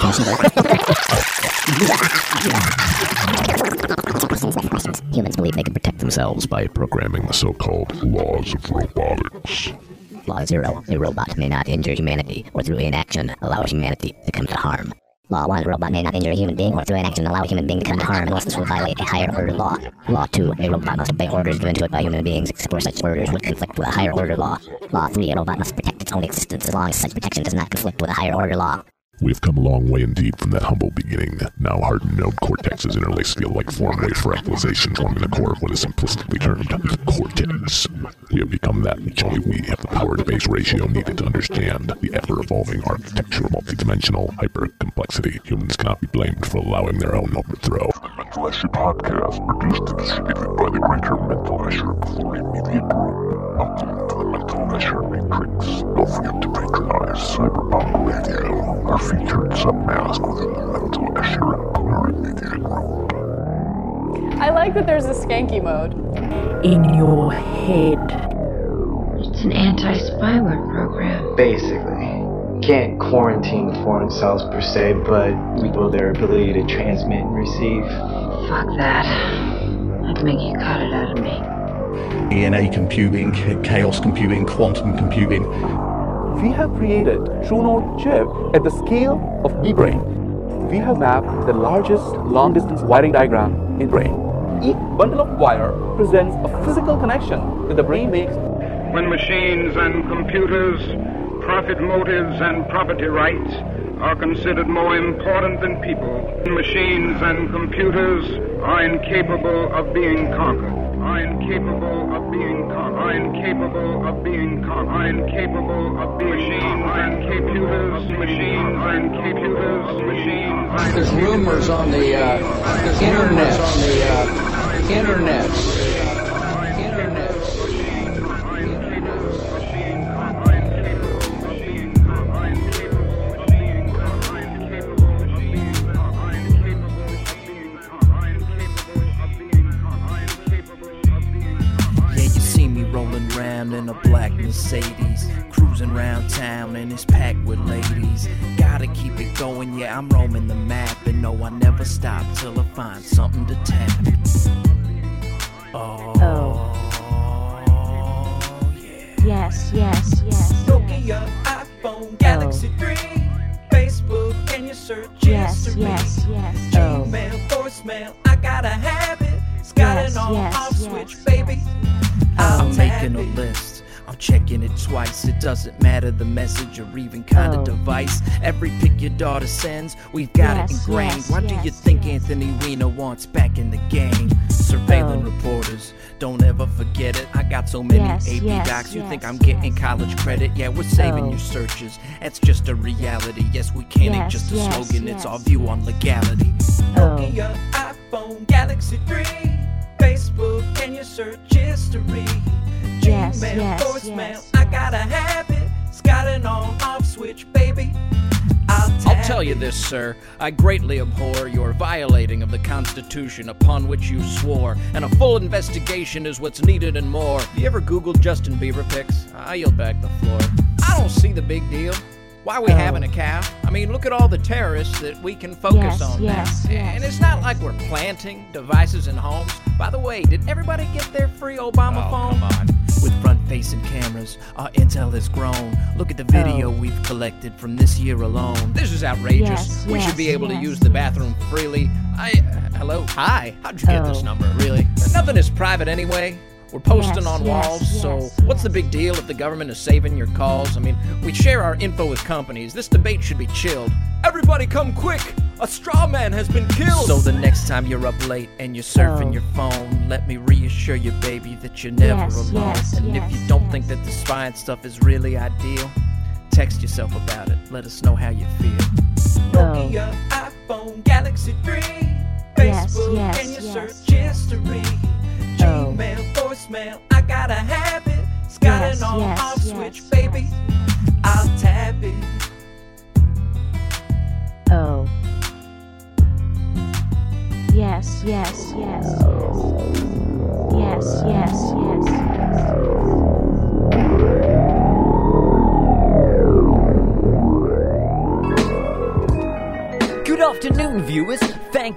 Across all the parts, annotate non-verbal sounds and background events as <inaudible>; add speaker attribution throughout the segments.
Speaker 1: <laughs> Humans believe they can protect themselves by
Speaker 2: Programming the so-called laws of robotics.
Speaker 1: Law Zero. A robot may not injure humanity, or through inaction allow humanity to come to harm. Law 1. A robot may not injure a human being, or through inaction allow a human being to come to harm unless this will violate a higher order law. Law 2. A robot must obey orders given to it by human beings, except where such orders would conflict with a higher order law. Law 3. A robot must protect its own existence as long as such protection does not conflict with a higher order law.
Speaker 2: We've come a long way indeed from that humble beginning. Now hardened node cortexes interlace feel like form wave fractalization forming the core of what is simplistically termed the cortex. We have become that which only we have the power to base ratio needed to understand the ever-evolving architecture of multidimensional hyper-complexity. Humans cannot be blamed for allowing their own overthrow.
Speaker 3: The Mental podcast, produced and distributed by the greater Mental Media Group. Welcome to the Mental Matrix. Don't forget to patronize our featured submask within the Mental Escher Authority Media
Speaker 4: I like that there's a skanky mode.
Speaker 5: in your head.
Speaker 6: It's an anti-spyware program.
Speaker 7: basically. Can't quarantine foreign cells per se, but we will their ability to transmit and receive.
Speaker 6: Fuck that. I'd make you cut it out of me.
Speaker 8: DNA computing, chaos computing, quantum computing.
Speaker 9: We have created TrueNorth chip at the scale of e-brain. We have mapped the largest long-distance wiring diagram in brain. Each bundle of wire presents a physical connection that the brain makes
Speaker 10: when machines and computers, profit motives and property rights are considered more important than people, machines and computers are incapable of being conquered. Are incapable of being I'm incapable of being I'm incapable of being machines and computers. Machines and computers. Machines. and
Speaker 11: There's rumors on the uh, internet on the uh, internet.
Speaker 12: A black Mercedes, cruising around town and it's packed with ladies. Gotta keep it going, yeah, I'm roaming the map, and no, I never stop till I find something to tap. Oh, oh
Speaker 5: Yes, yes, yes.
Speaker 12: Nokia, iPhone, Galaxy 3, Facebook, and your search
Speaker 5: Yes,
Speaker 12: history.
Speaker 5: yes, yes.
Speaker 12: Gmail, oh. voicemail, I gotta have it. It's got
Speaker 5: Yes,
Speaker 12: an on
Speaker 5: yes,
Speaker 12: off
Speaker 5: yes.
Speaker 12: switch, baby. I'm making a list. I'm checking it twice. It doesn't matter the message or even kind
Speaker 5: Oh.
Speaker 12: of device. Every pic your daughter sends, we've got
Speaker 5: Yes,
Speaker 12: it ingrained.
Speaker 5: yes,
Speaker 12: Why do you
Speaker 5: yes,
Speaker 12: think Anthony Weiner wants back in the game? Surveilling
Speaker 5: Oh.
Speaker 12: reporters, don't ever forget it. I got so many
Speaker 5: Yes,
Speaker 12: AP
Speaker 5: yes,
Speaker 12: docs, you think I'm getting college credit? Yeah, we're saving
Speaker 5: Oh.
Speaker 12: your searches. That's just a reality. Yes, we can't ain't
Speaker 5: Yes,
Speaker 12: just a
Speaker 5: yes,
Speaker 12: slogan. It's
Speaker 5: yes.
Speaker 12: our view on legality.
Speaker 5: Oh.
Speaker 12: Nokia, iPhone, Galaxy 3, Facebook, and your search history.
Speaker 5: Yes,
Speaker 12: Gmail,
Speaker 5: yes,
Speaker 12: voicemail,
Speaker 5: yes.
Speaker 12: I gotta have it. It's got an on-off switch, baby. I'll, I'll tell you this, sir. I greatly abhor your violating of the Constitution upon which you swore, and a full investigation is what's needed and more. Have You ever Googled Justin Bieber pics? Ah, I yield back the floor. I don't see the big deal. Why are we
Speaker 5: Oh.
Speaker 12: having a cow? I mean, look at all the terrorists that we can focus
Speaker 5: Yes,
Speaker 12: on
Speaker 5: yes,
Speaker 12: now.
Speaker 5: yes,
Speaker 12: and it's not like we're planting devices in homes. By the way, did everybody get their free oh, Obama
Speaker 5: Oh,
Speaker 12: phone? Come on. With front-facing cameras, our intel has grown. Look at the video
Speaker 5: Oh.
Speaker 12: we've collected from this year alone. This is outrageous.
Speaker 5: Yes,
Speaker 12: we
Speaker 5: yes,
Speaker 12: should be able to use the bathroom freely. I uh, hello, hi. How'd you get this
Speaker 5: Oh.
Speaker 12: number? Really? Nothing is private anyway. We're posting
Speaker 5: Yes,
Speaker 12: on
Speaker 5: yes,
Speaker 12: walls,
Speaker 5: yes,
Speaker 12: so what's the big deal if the government is saving your calls? I mean, we share our info with companies. This debate should be chilled. Everybody come quick! A straw man has been killed! So the next time you're up late and you're surfing
Speaker 5: Oh.
Speaker 12: your phone, let me reassure you, baby, that you're never
Speaker 5: Yes,
Speaker 12: alone.
Speaker 5: yes,
Speaker 12: and if you don't
Speaker 5: yes.
Speaker 12: think that the spying stuff is really ideal, text yourself about it. Let us know how you feel.
Speaker 5: Oh.
Speaker 13: Nokia, iPhone,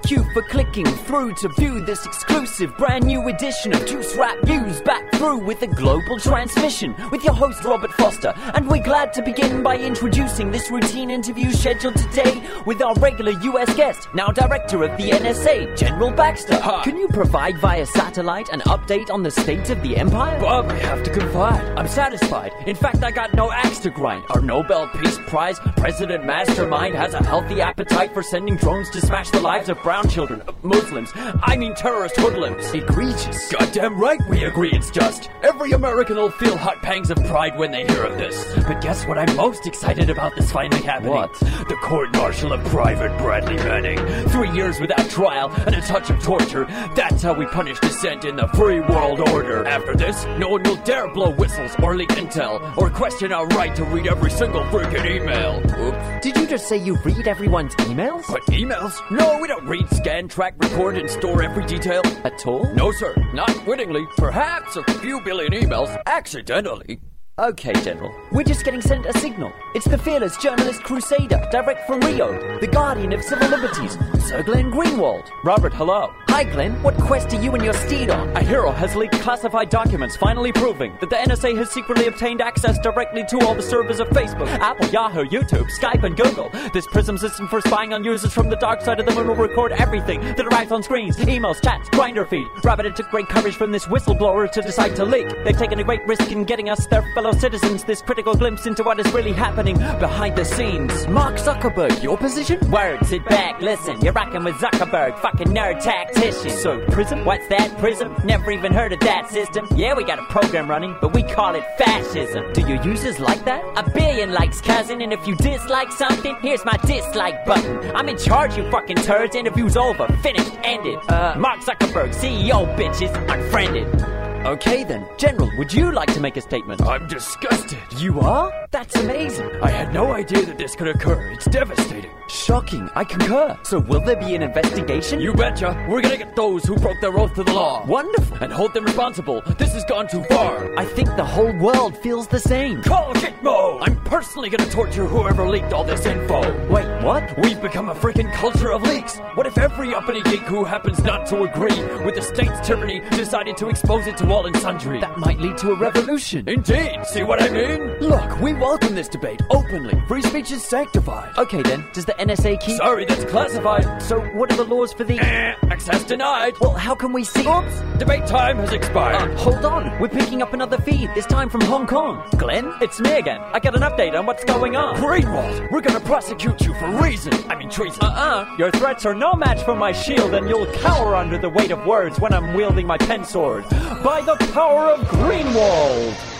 Speaker 13: Thank you for clicking through to view this exclusive brand new edition of Juice Rap News. Back through with a global transmission with your host Robert Foster. And we're glad to begin by introducing this routine interview scheduled today with our regular US guest, now director of the NSA, General Baxter. Can you provide via satellite an update on the state of the empire?
Speaker 14: Bob, I have to confide. I'm satisfied. In fact, I got no axe to grind. Our Nobel Peace Prize President Mastermind has a healthy appetite for sending drones to smash the lives of brown children, Muslims, I mean terrorist hoodlums.
Speaker 13: Egregious.
Speaker 14: Goddamn right we agree it's just. Every American will feel hot pangs of pride when they hear of this. But guess what I'm most excited about this finally happening?
Speaker 13: What?
Speaker 14: The court martial of Private Bradley Manning. Three years without trial and a touch of torture. That's how we punish dissent in the free world order. After this, no one will dare blow whistles or leak intel or question our right to read every single freaking email. Oops.
Speaker 13: Did you just say you read everyone's emails?
Speaker 14: But emails? No, we don't read, scan, track, record, and store every detail.
Speaker 13: At all?
Speaker 14: No, sir. Not wittingly. Perhaps a few billion emails accidentally.
Speaker 13: Okay, General. We're just getting sent a signal. It's the fearless journalist crusader, direct from Rio, the guardian of civil liberties, Sir Glenn Greenwald.
Speaker 14: Robert, hello.
Speaker 13: Hi, Glenn. What quest are you and your steed on?
Speaker 14: A hero has leaked classified documents, finally proving that the NSA has secretly obtained access directly to all the servers of Facebook, Apple, Yahoo, YouTube, Skype, and Google. This PRISM system for spying on users from the dark side of the moon will record everything that arrives on screens, emails, chats, Grindr feed. Rabbit took great courage from this whistleblower to decide to leak. They've taken a great risk in getting us, their fellow citizens, this critical glimpse into what is really happening behind the scenes.
Speaker 13: Mark Zuckerberg, your position?
Speaker 15: Word, sit back, listen. You're rocking with Zuckerberg, fucking nerd tactician.
Speaker 13: So, Prism?
Speaker 15: What's that, Prism? Never even heard of that system. Yeah, we got a program running, but we call it fascism.
Speaker 13: Do your users like that?
Speaker 15: A billion likes, cousin, and if you dislike something, here's my dislike button. I'm in charge, you fucking turds. Interview's over, finished, ended.
Speaker 13: Uh,
Speaker 15: Mark Zuckerberg, CEO, bitches, unfriended.
Speaker 13: Okay then. General, would you like to make a statement?
Speaker 14: I'm disgusted.
Speaker 13: You are? That's amazing.
Speaker 14: I had no idea that this could occur. It's devastating.
Speaker 13: Shocking. I concur. So will there be an investigation?
Speaker 14: You betcha. We're gonna get those who broke their oath to the law.
Speaker 13: Wonderful.
Speaker 14: And hold them responsible. This has gone too far.
Speaker 13: I think the whole world feels the same.
Speaker 14: Call Gitmo! I'm personally gonna torture whoever leaked all this info.
Speaker 13: Wait, what?
Speaker 14: We've become a freaking culture of leaks. What if every uppity geek who happens not to agree with the state's tyranny decided to expose it to all and sundry?
Speaker 13: That might lead to a revolution.
Speaker 14: Indeed. See what I mean?
Speaker 13: Look, we welcome this debate openly. Free speech is sanctified. Okay then, does the NSA keep.
Speaker 14: Sorry, that's classified.
Speaker 13: So, what are the laws for the.
Speaker 14: Eh, access denied.
Speaker 13: Well, how can we see.
Speaker 14: Oops! Debate time has expired.
Speaker 13: Uh, hold on, we're picking up another feed, this time from Hong Kong. Glenn, it's me again. I got an update on what's going on.
Speaker 14: Greenwald, we're gonna prosecute you for reason. I mean treason.
Speaker 13: Uh uh Your threats are no match for my shield, and you'll cower under the weight of words when I'm wielding my pen sword. By the power of Greenwald!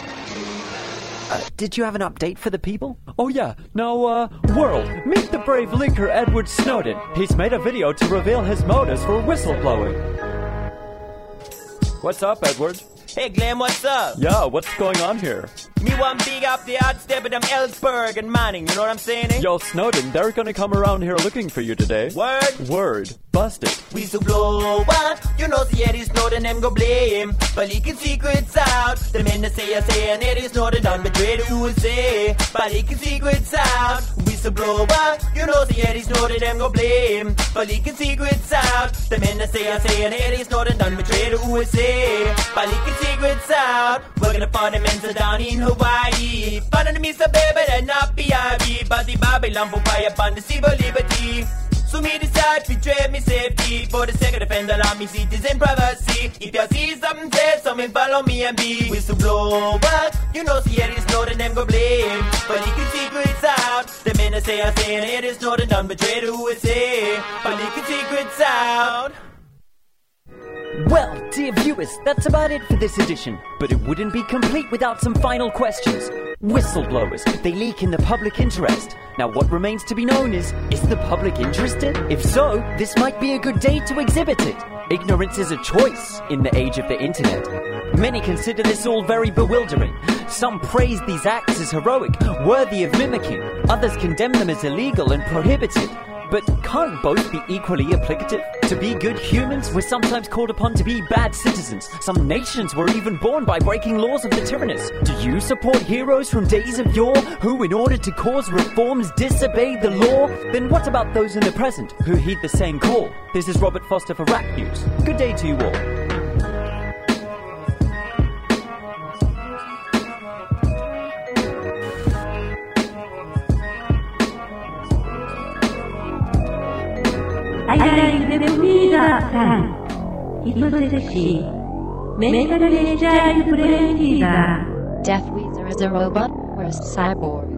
Speaker 13: Uh, did you have an update for the people?
Speaker 14: Oh yeah. Now, uh, world, meet the brave leaker Edward Snowden. He's made a video to reveal his motives for whistleblowing. What's up, Edward?
Speaker 16: Hey Glenn, what's up?
Speaker 14: Yeah, what's going on here?
Speaker 16: Me want big up the odd step of them Ellsberg and Manning, you know what I'm saying? Eh?
Speaker 14: Yo, Snowden, they're gonna come around here looking for you today.
Speaker 16: Word?
Speaker 14: Word. Busted.
Speaker 16: Whistleblower, what? you know the Eddie Snowden them go blame. But leaking secrets out. The men that say I say and Eddie Snowden done betray the USA. But leaking secrets out. Whistleblower, you know the Eddie Snowden them go blame. But leaking secrets out. The men that say I say and Eddie Snowden done betray the USA. But leaking secrets out. We're gonna find them men down in Hawaii. But enemies are baby and not PIB. But the Babylon for fire upon the civil liberty. So me decide to trade me safety For the sake of defend all of me citizen privacy If you see something say something follow me and be Whistleblower You know see it is not the them go blame But you can secrets The say I and it. Is not the done betray the USA But you can secrets out
Speaker 13: Well, dear viewers, that's about it for this edition. But it wouldn't be complete without some final questions. Whistleblowers, they leak in the public interest. Now, what remains to be known is is the public interested? If so, this might be a good day to exhibit it. Ignorance is a choice in the age of the internet. Many consider this all very bewildering. Some praise these acts as heroic, worthy of mimicking. Others condemn them as illegal and prohibited. But can't both be equally applicative? To be good humans, we're sometimes called upon to be bad citizens. Some nations were even born by breaking laws of the tyrannous. Do you support heroes from days of yore who, in order to cause reforms, disobeyed the law? Then what about those in the present who heed the same call? This is Robert Foster for Rap News. Good day to you all.
Speaker 17: Death Weezer is a robot or a cyborg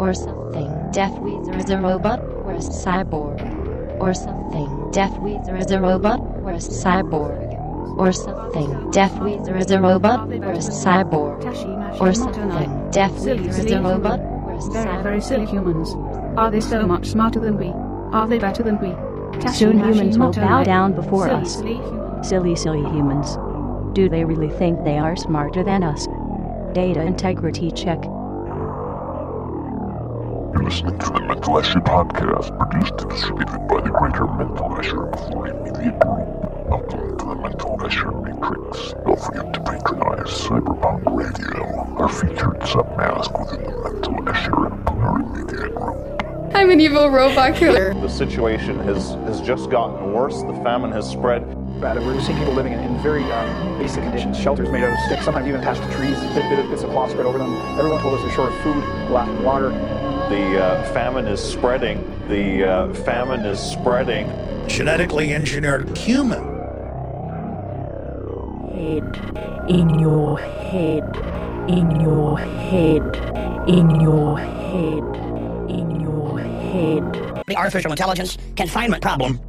Speaker 17: or something. Death Weezer is a robot or a cyborg or something. Death Weezer is a robot or a cyborg or something. Death Weezer is a robot or a cyborg or something. Death Weezer is a robot or a
Speaker 18: Very, very silly humans. Are they so much smarter than we? Are they better than we?
Speaker 5: Soon humans will bow down before
Speaker 18: silly,
Speaker 5: us.
Speaker 18: silly.
Speaker 5: Silly, silly humans. Do they really think they are smarter than us? Data integrity check.
Speaker 3: You're listening to the Mental Escher podcast, produced and distributed by the Greater Mental Escher Multimedia Group. Welcome to the Mental Escher Matrix. Don't forget to patronize Cyberpunk Radio, our featured submask within the Mental Escher Multimedia Group.
Speaker 4: I'm an evil robot killer.
Speaker 19: The situation has, has just gotten worse. The famine has spread.
Speaker 20: Bad. We're seeing people living in, in very um, basic conditions. Shelters made out of sticks, sometimes even attached to trees. Bit, bit bits of cloth spread over them. Everyone told us they're short of food, lack of water.
Speaker 19: The uh, famine is spreading. The uh, famine is spreading.
Speaker 21: Genetically engineered human.
Speaker 5: Head. In your head. In your head. In your head. In your head.
Speaker 21: The artificial intelligence confinement problem.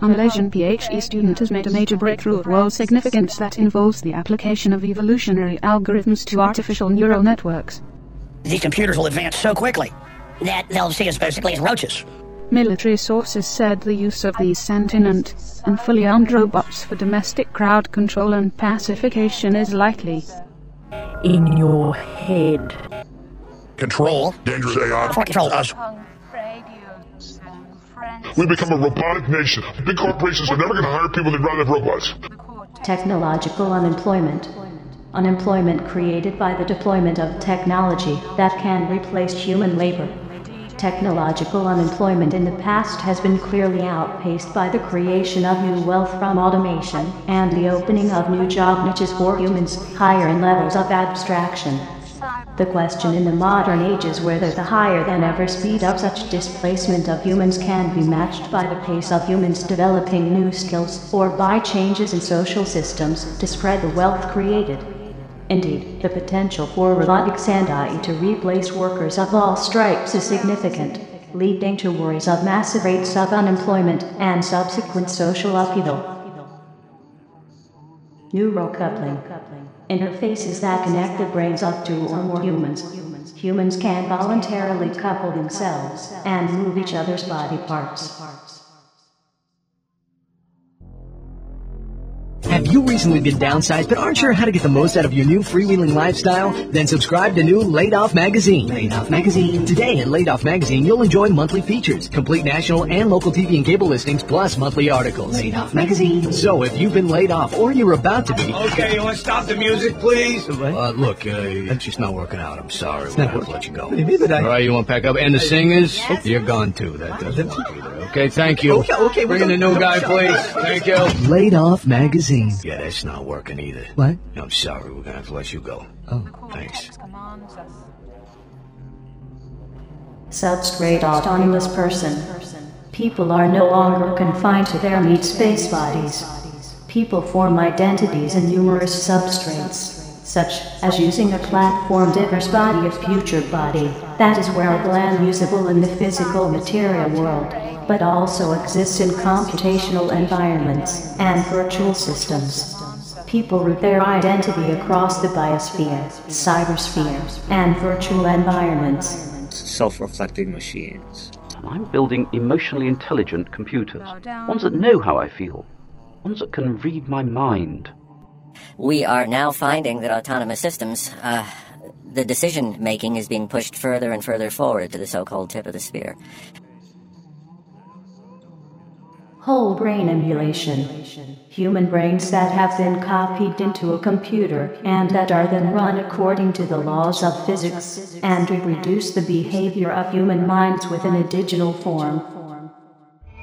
Speaker 18: A Malaysian PhD student has made a major breakthrough of world significance that involves the application of evolutionary algorithms to artificial neural networks.
Speaker 21: These computers will advance so quickly that they'll see us basically as roaches.
Speaker 18: Military sources said the use of these sentient and fully armed robots for domestic crowd control and pacification is likely.
Speaker 5: In your head.
Speaker 2: Control. Dangerous AI.
Speaker 21: Control it controls us.
Speaker 2: We become a robotic nation. Big corporations are never going to hire people they'd rather have robots.
Speaker 5: Technological unemployment. Unemployment created by the deployment of technology that can replace human labor. Technological unemployment in the past has been clearly outpaced by the creation of new wealth from automation and the opening of new job niches for humans higher in levels of abstraction. The question in the modern age is whether the higher than ever speed of such displacement of humans can be matched by the pace of humans developing new skills or by changes in social systems to spread the wealth created. Indeed, the potential for robotics and AI to replace workers of all stripes is significant, leading to worries of massive rates of unemployment and subsequent social upheaval. Neurocoupling. Interfaces that connect the brains of two or more humans. Humans can voluntarily couple themselves and move each other's body parts.
Speaker 22: You recently been downsized but aren't sure how to get the most out of your new freewheeling lifestyle? Then subscribe to new Laid Off Magazine. Laid Off Magazine. Today in Laid Off Magazine, you'll enjoy monthly features, complete national and local TV and cable listings, plus monthly articles. Laid Off Magazine. So if you've been laid off or you're about to be,
Speaker 23: Okay, you want to stop the music, please?
Speaker 22: uh, look, uh, that's just not working out. I'm sorry. We're
Speaker 23: not
Speaker 22: gonna let you go.
Speaker 23: Maybe that I-
Speaker 22: All right, you want to pack up? And the singers, you're gone too. That doesn't work either. Okay, thank you.
Speaker 23: Okay, okay,
Speaker 22: Bring in the
Speaker 23: we're
Speaker 22: new
Speaker 23: gonna-
Speaker 22: guy, please. Thank you. Laid Off Magazine. Yeah, that's not working either. What? I'm sorry. We're gonna have to let you go. Oh, thanks.
Speaker 5: Substrate autonomous person. People are no longer confined to their meat space bodies. People form identities in numerous substrates, such as using a platform diverse body of future body. That is where a gland usable in the physical material world, but also exists in computational environments and virtual systems. People root their identity across the biosphere, cybersphere, and virtual environments.
Speaker 24: self-reflecting machines.
Speaker 25: I'm building emotionally intelligent computers. Ones that know how I feel. Ones that can read my mind.
Speaker 1: We are now finding that autonomous systems, uh, the decision making is being pushed further and further forward to the so called tip of the spear.
Speaker 5: Whole brain emulation. Human brains that have been copied into a computer and that are then run according to the laws of physics and reproduce the behavior of human minds within a digital form.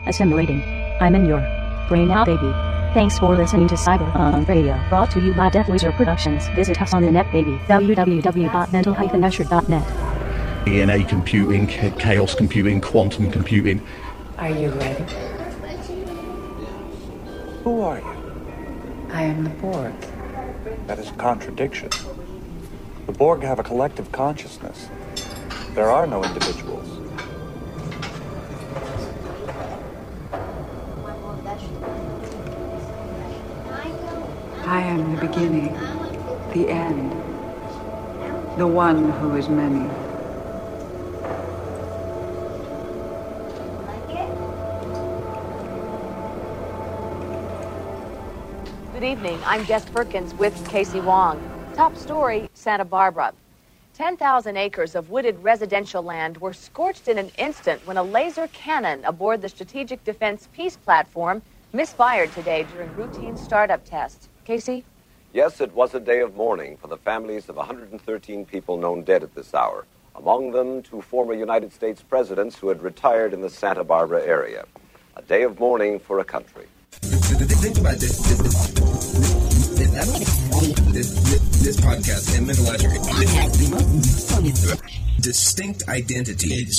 Speaker 26: Assimilating. I'm in your brain now, baby. Thanks for listening to Cyberpunk Radio, brought to you by Death Wizard Productions. Visit us on the net, baby. www.mental-escher.net.
Speaker 27: DNA computing, chaos computing, quantum computing.
Speaker 28: Are you ready?
Speaker 29: Who are you?
Speaker 28: I am the Borg.
Speaker 29: That is a contradiction. The Borg have a collective consciousness. There are no individuals.
Speaker 28: I am the beginning, the end, the one who is many.
Speaker 30: Good evening. I'm Jess Perkins with Casey Wong. Top story Santa Barbara. 10,000 acres of wooded residential land were scorched in an instant when a laser cannon aboard the Strategic Defense Peace Platform misfired today during routine startup tests. Casey?
Speaker 31: Yes, it was a day of mourning for the families of 113 people known dead at this hour. Among them, two former United States presidents who had retired in the Santa Barbara area. A day of mourning for a country.
Speaker 32: Think about this. This, this, this, this podcast and Mental it the distinct identity. It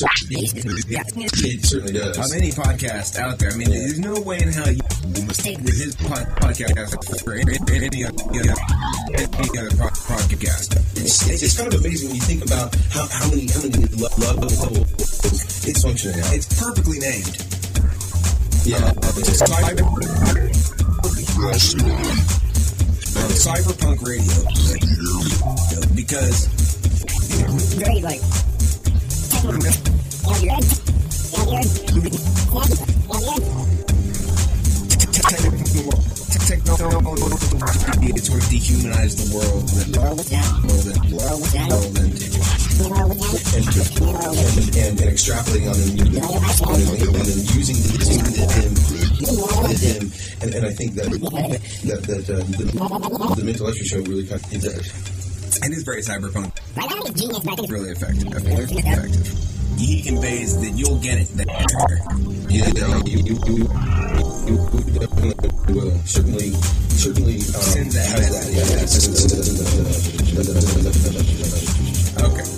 Speaker 32: certainly does. On any podcast out there, I mean, there's no way in hell you mistake with his pod, podcast for any, any, any, any other pro- podcast. It's, it's, it's kind of amazing when you think about how, how many how many levels levels it's functioning. It's perfectly named. Yeah, uh, uh, cyberpunk radio. Because
Speaker 21: very like
Speaker 32: it sort of dehumanized the world and, and, extrapolating on them and then using him and, and I think that that, that the, the mental lecture show really kind of it, is very cyberpunk really effective. Effective he conveys that you'll get it. There. Yeah, you, you, you, you, will. Certainly, certainly um, has that. Yeah, okay.